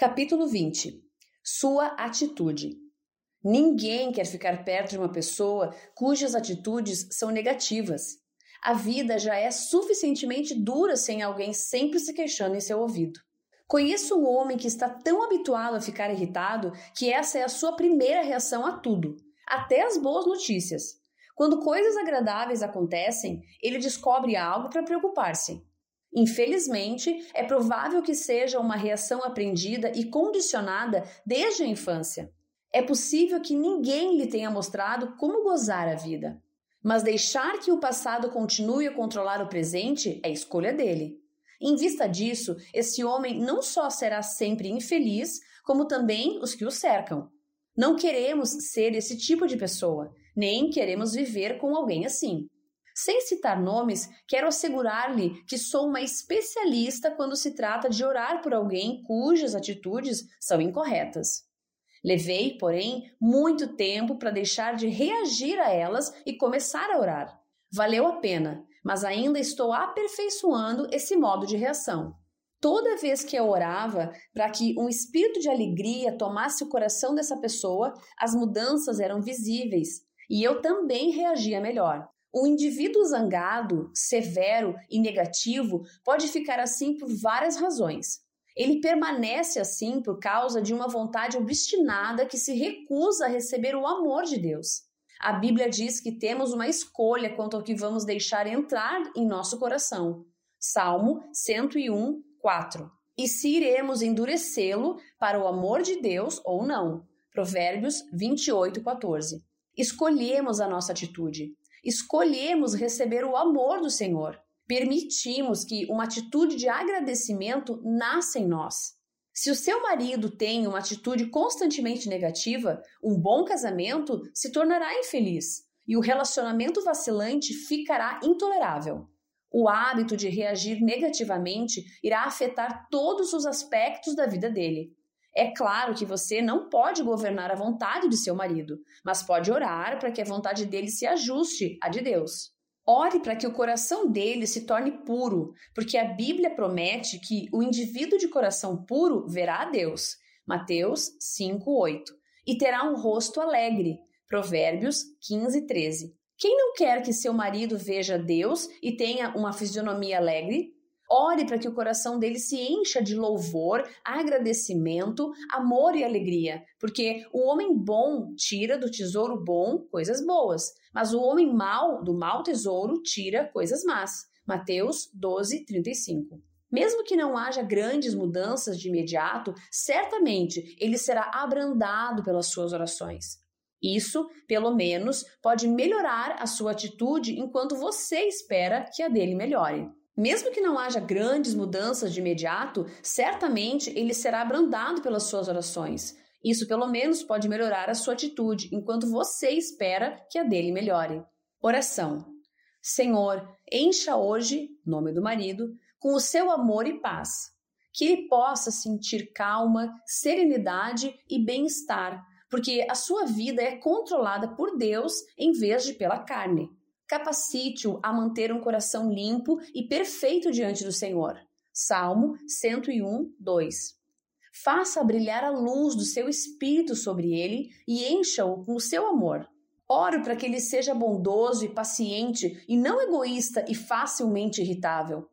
Capítulo 20 Sua atitude. Ninguém quer ficar perto de uma pessoa cujas atitudes são negativas. A vida já é suficientemente dura sem alguém sempre se queixando em seu ouvido. Conheço um homem que está tão habituado a ficar irritado que essa é a sua primeira reação a tudo, até as boas notícias. Quando coisas agradáveis acontecem, ele descobre algo para preocupar-se. Infelizmente, é provável que seja uma reação aprendida e condicionada desde a infância. É possível que ninguém lhe tenha mostrado como gozar a vida. Mas deixar que o passado continue a controlar o presente é escolha dele. Em vista disso, esse homem não só será sempre infeliz, como também os que o cercam. Não queremos ser esse tipo de pessoa, nem queremos viver com alguém assim. Sem citar nomes, quero assegurar-lhe que sou uma especialista quando se trata de orar por alguém cujas atitudes são incorretas. Levei, porém, muito tempo para deixar de reagir a elas e começar a orar. Valeu a pena, mas ainda estou aperfeiçoando esse modo de reação. Toda vez que eu orava para que um espírito de alegria tomasse o coração dessa pessoa, as mudanças eram visíveis e eu também reagia melhor. O indivíduo zangado, severo e negativo pode ficar assim por várias razões. Ele permanece assim por causa de uma vontade obstinada que se recusa a receber o amor de Deus. A Bíblia diz que temos uma escolha quanto ao que vamos deixar entrar em nosso coração. Salmo 101, 4. E se iremos endurecê-lo para o amor de Deus ou não. Provérbios 28, 14. Escolhemos a nossa atitude escolhemos receber o amor do Senhor. Permitimos que uma atitude de agradecimento nasça em nós. Se o seu marido tem uma atitude constantemente negativa, um bom casamento se tornará infeliz e o relacionamento vacilante ficará intolerável. O hábito de reagir negativamente irá afetar todos os aspectos da vida dele, é claro que você não pode governar a vontade de seu marido, mas pode orar para que a vontade dele se ajuste à de Deus. Ore para que o coração dele se torne puro, porque a Bíblia promete que o indivíduo de coração puro verá a Deus. Mateus 5:8. E terá um rosto alegre. Provérbios 15:13. Quem não quer que seu marido veja Deus e tenha uma fisionomia alegre? Ore para que o coração dele se encha de louvor, agradecimento, amor e alegria, porque o homem bom tira do tesouro bom coisas boas, mas o homem mau do mau tesouro tira coisas más. Mateus 12, 35. Mesmo que não haja grandes mudanças de imediato, certamente ele será abrandado pelas suas orações. Isso, pelo menos, pode melhorar a sua atitude enquanto você espera que a dele melhore. Mesmo que não haja grandes mudanças de imediato, certamente ele será abrandado pelas suas orações. Isso, pelo menos, pode melhorar a sua atitude, enquanto você espera que a dele melhore. Oração. Senhor, encha hoje, nome do marido, com o seu amor e paz. Que ele possa sentir calma, serenidade e bem-estar, porque a sua vida é controlada por Deus em vez de pela carne. Capacite-o a manter um coração limpo e perfeito diante do Senhor. Salmo 101, 2. Faça brilhar a luz do seu espírito sobre ele e encha-o com o seu amor. Oro para que ele seja bondoso e paciente e não egoísta e facilmente irritável.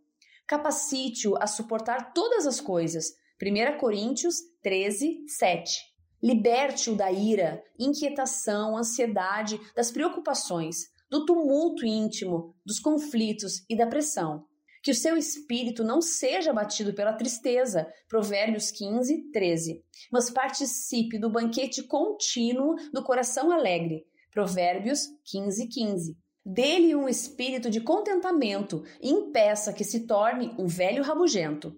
Capacite-o a suportar todas as coisas. 1 Coríntios 13, 7. Liberte-o da ira, inquietação, ansiedade, das preocupações do tumulto íntimo, dos conflitos e da pressão. Que o seu espírito não seja abatido pela tristeza, Provérbios 15, 13, mas participe do banquete contínuo do coração alegre, Provérbios 15, 15. Dê-lhe um espírito de contentamento e impeça que se torne um velho rabugento.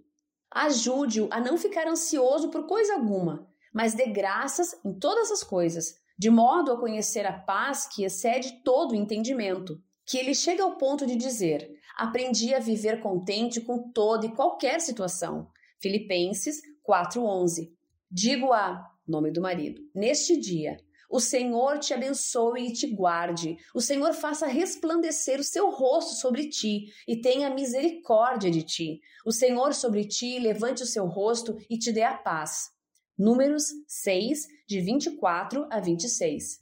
Ajude-o a não ficar ansioso por coisa alguma, mas dê graças em todas as coisas, de modo a conhecer a paz que excede todo o entendimento, que ele chega ao ponto de dizer: Aprendi a viver contente com toda e qualquer situação. Filipenses 4:11. Digo a nome do marido: Neste dia, o Senhor te abençoe e te guarde. O Senhor faça resplandecer o seu rosto sobre ti e tenha misericórdia de ti. O Senhor sobre ti levante o seu rosto e te dê a paz. Números 6, de 24 a 26.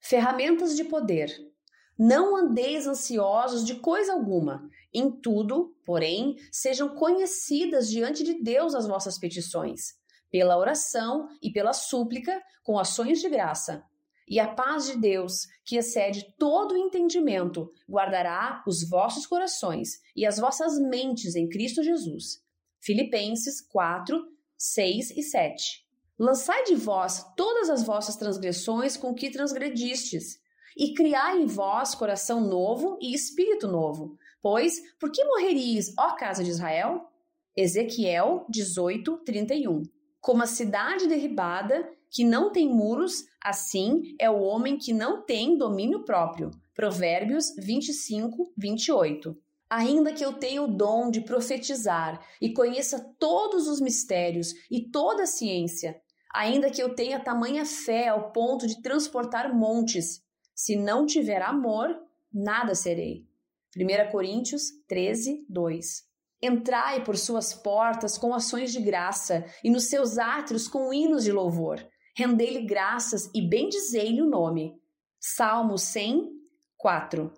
Ferramentas de poder. Não andeis ansiosos de coisa alguma. Em tudo, porém, sejam conhecidas diante de Deus as vossas petições, pela oração e pela súplica, com ações de graça. E a paz de Deus, que excede todo o entendimento, guardará os vossos corações e as vossas mentes em Cristo Jesus. Filipenses 4, 6 e 7. Lançai de vós todas as vossas transgressões com que transgredistes, e criai em vós coração novo e espírito novo. Pois, por que morreríeis, ó casa de Israel? Ezequiel 18, 31. Como a cidade derribada, que não tem muros, assim é o homem que não tem domínio próprio. Provérbios 25, 28. Ainda que eu tenha o dom de profetizar e conheça todos os mistérios e toda a ciência, ainda que eu tenha tamanha fé ao ponto de transportar montes, se não tiver amor, nada serei. 1 Coríntios 13, 2. Entrai por suas portas com ações de graça e nos seus átrios com hinos de louvor rendei-lhe graças e bendizei-lhe o nome. Salmo 100, 4.